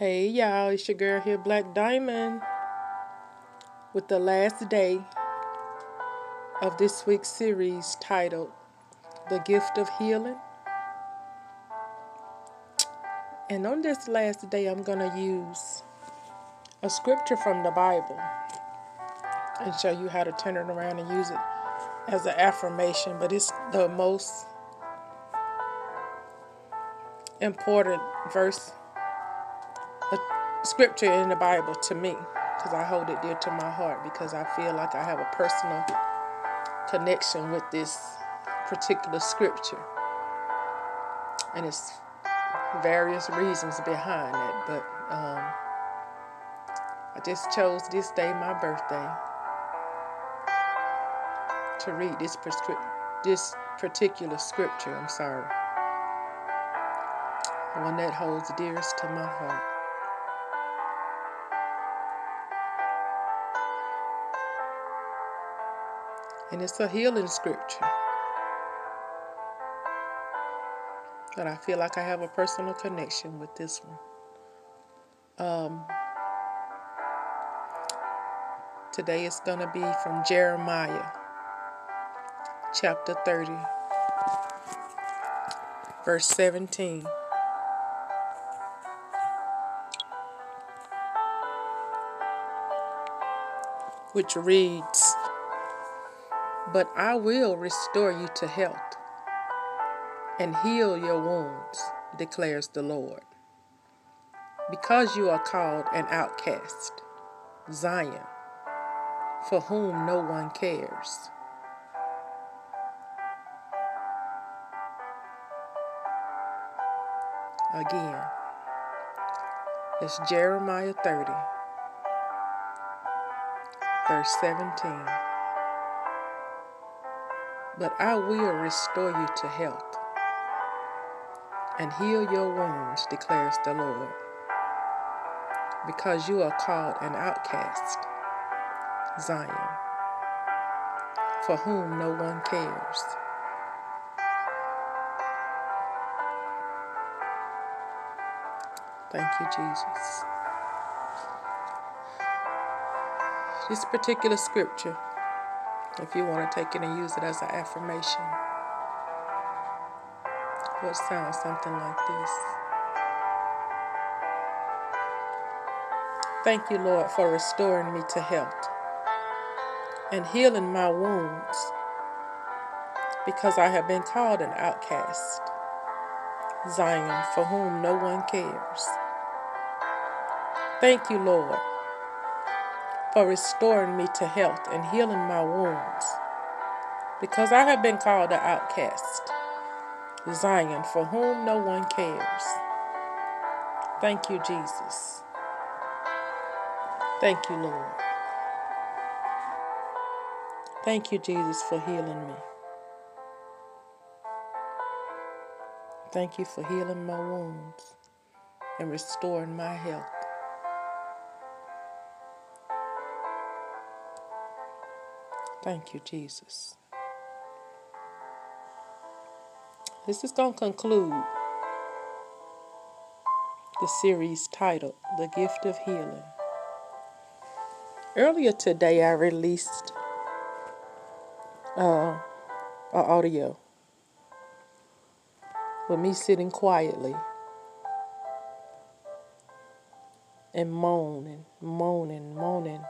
Hey y'all, it's your girl here, Black Diamond, with the last day of this week's series titled The Gift of Healing. And on this last day, I'm going to use a scripture from the Bible and show you how to turn it around and use it as an affirmation. But it's the most important verse scripture in the Bible to me because I hold it dear to my heart because I feel like I have a personal connection with this particular scripture. And it's various reasons behind it, but um, I just chose this day, my birthday, to read this, prescri- this particular scripture. I'm sorry. One that holds dearest to my heart. And it's a healing scripture. That I feel like I have a personal connection with this one. Um, today it's going to be from Jeremiah chapter 30, verse 17. Which reads, but I will restore you to health and heal your wounds, declares the Lord. Because you are called an outcast, Zion, for whom no one cares. Again, it's Jeremiah 30, verse 17 but I will restore you to health and heal your wounds, declares the Lord, because you are called an outcast, Zion, for whom no one cares. Thank you, Jesus. This particular scripture if you want to take it and use it as an affirmation. It sounds something like this. Thank you, Lord, for restoring me to health and healing my wounds because I have been called an outcast, Zion, for whom no one cares. Thank you, Lord, for restoring me to health and healing my wounds. Because I have been called an outcast, Zion, for whom no one cares. Thank you, Jesus. Thank you, Lord. Thank you, Jesus, for healing me. Thank you for healing my wounds and restoring my health. Thank you, Jesus. This is going to conclude the series titled The Gift of Healing. Earlier today, I released uh, an audio with me sitting quietly and moaning, moaning, moaning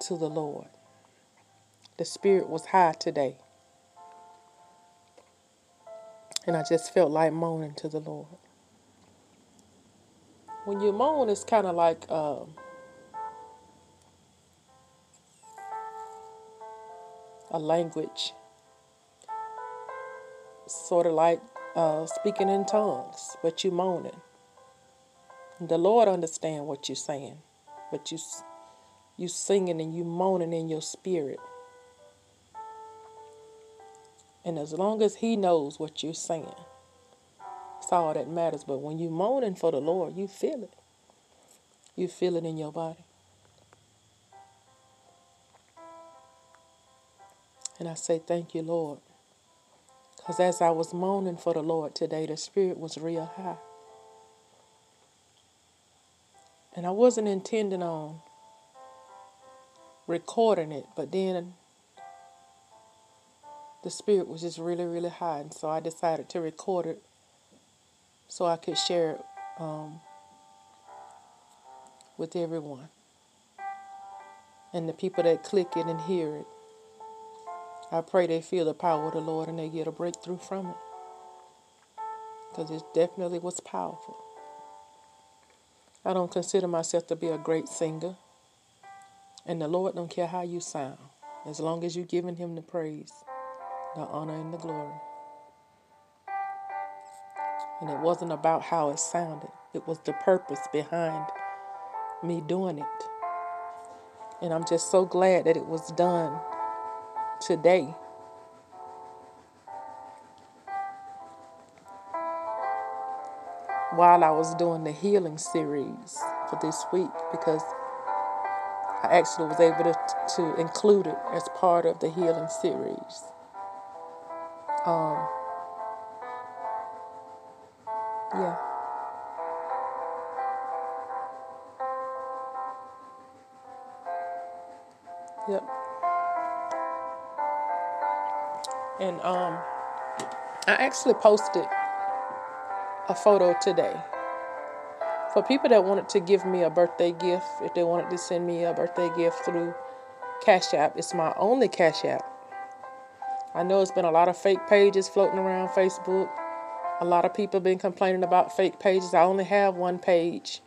to the Lord. The spirit was high today. And I just felt like moaning to the Lord. When you moan, it's kind of like um, a language, sort of like uh, speaking in tongues, but you moaning. The Lord understand what you're saying, but you you singing and you moaning in your spirit. And as long as He knows what you're saying, it's all that matters. But when you're moaning for the Lord, you feel it. You feel it in your body. And I say, Thank you, Lord. Because as I was moaning for the Lord today, the Spirit was real high. And I wasn't intending on recording it, but then the spirit was just really, really high, and so I decided to record it so I could share it um, with everyone. And the people that click it and hear it, I pray they feel the power of the Lord and they get a breakthrough from it. Because it definitely was powerful. I don't consider myself to be a great singer. And the Lord don't care how you sound, as long as you're giving him the praise, the honor, and the glory. And it wasn't about how it sounded. It was the purpose behind me doing it. And I'm just so glad that it was done today. While I was doing the healing series for this week, because I actually was able to, to include it as part of the healing series. Um, yeah. Yep. And um, I actually posted a photo today for people that wanted to give me a birthday gift. If they wanted to send me a birthday gift through Cash App, it's my only Cash App. I know it's been a lot of fake pages floating around Facebook. A lot of people have been complaining about fake pages. I only have one page,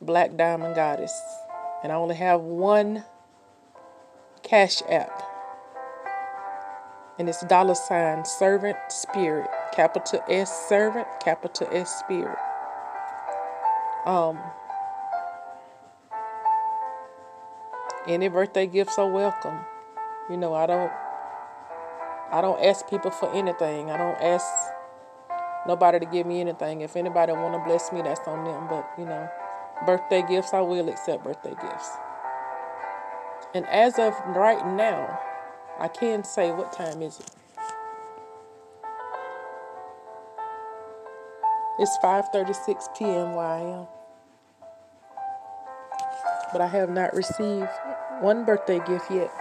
Black Diamond Goddess, and I only have one Cash App and it's dollar sign servant spirit, capital S servant, capital S spirit. Um, any birthday gifts are welcome. You know, I don't, I don't ask people for anything. I don't ask nobody to give me anything. If anybody want to bless me, that's on them. But you know, birthday gifts, I will accept birthday gifts. And as of right now, I can say what time is it? It's 5:36 p.m. where I am. But I have not received one birthday gift yet.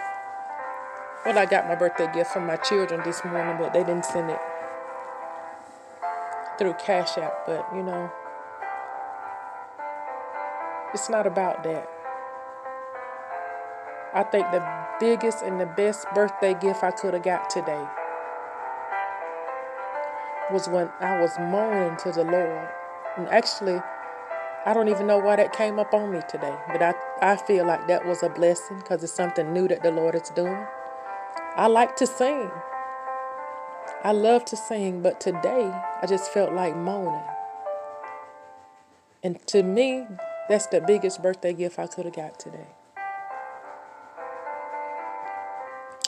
Well, I got my birthday gift from my children this morning, but they didn't send it through Cash App, but you know, it's not about that. I think the biggest and the best birthday gift I could have got today was when I was moaning to the Lord. And actually, I don't even know why that came up on me today, but I, I feel like that was a blessing because it's something new that the Lord is doing. I like to sing. I love to sing, but today I just felt like moaning. And to me, that's the biggest birthday gift I could have got today.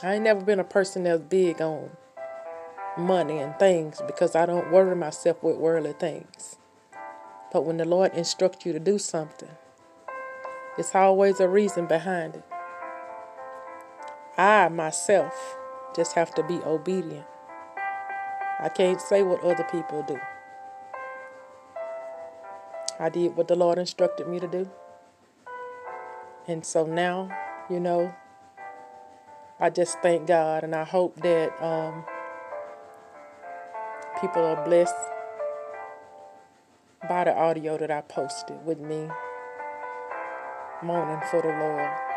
I ain't never been a person that's big on money and things because I don't worry myself with worldly things. But when the Lord instructs you to do something, it's always a reason behind it. I myself just have to be obedient. I can't say what other people do. I did what the Lord instructed me to do. And so now, you know, I just thank God and I hope that um, people are blessed by the audio that I posted with me moaning for the Lord.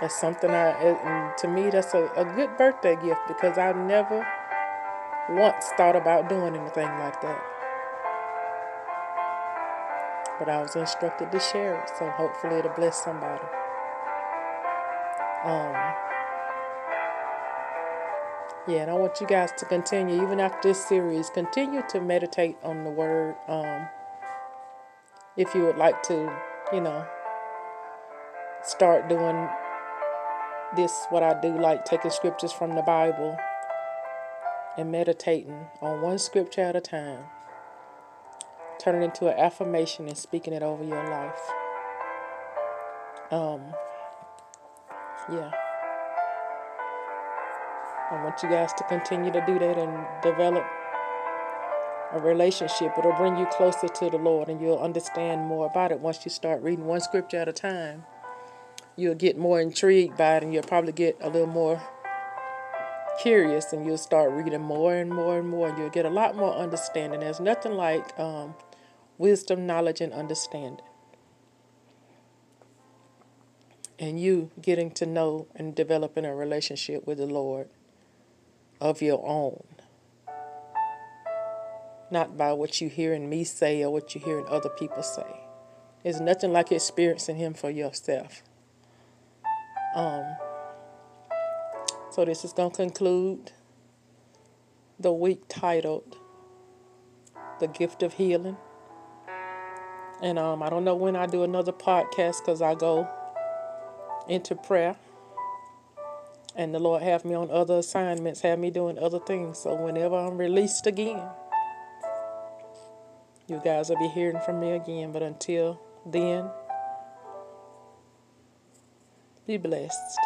That's something I, to me, that's a, a good birthday gift because I never once thought about doing anything like that but I was instructed to share it, so hopefully it'll bless somebody. Um, yeah, and I want you guys to continue, even after this series, continue to meditate on the Word. Um, if you would like to, you know, start doing this, what I do, like taking scriptures from the Bible and meditating on one scripture at a time turn it into an affirmation and speaking it over your life. Um, yeah. I want you guys to continue to do that and develop a relationship. It'll bring you closer to the Lord and you'll understand more about it once you start reading one scripture at a time. You'll get more intrigued by it and you'll probably get a little more curious and you'll start reading more and more and more and you'll get a lot more understanding. There's nothing like um, wisdom, knowledge, and understanding. And you getting to know and developing a relationship with the Lord of your own not by what you hearing me say or what you hearing other people say. There's nothing like experiencing Him for yourself. Um, so this is going to conclude the week titled "The Gift of Healing." And um, I don't know when I do another podcast because I go into prayer. And the Lord have me on other assignments, have me doing other things. So whenever I'm released again, you guys will be hearing from me again, but until then, be blessed.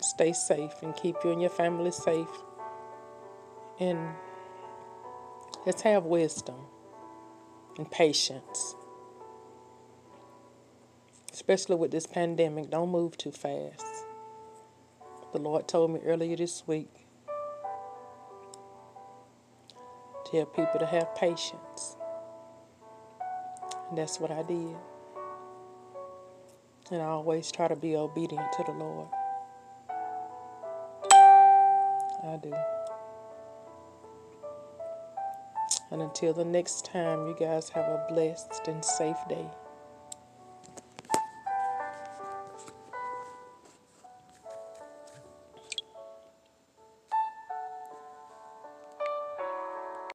Stay safe and keep you and your family safe. And let's have wisdom and patience. Especially with this pandemic, don't move too fast. The Lord told me earlier this week to Tell people to have patience. And that's what I did. And I always try to be obedient to the Lord. I do. And until the next time, you guys have a blessed and safe day.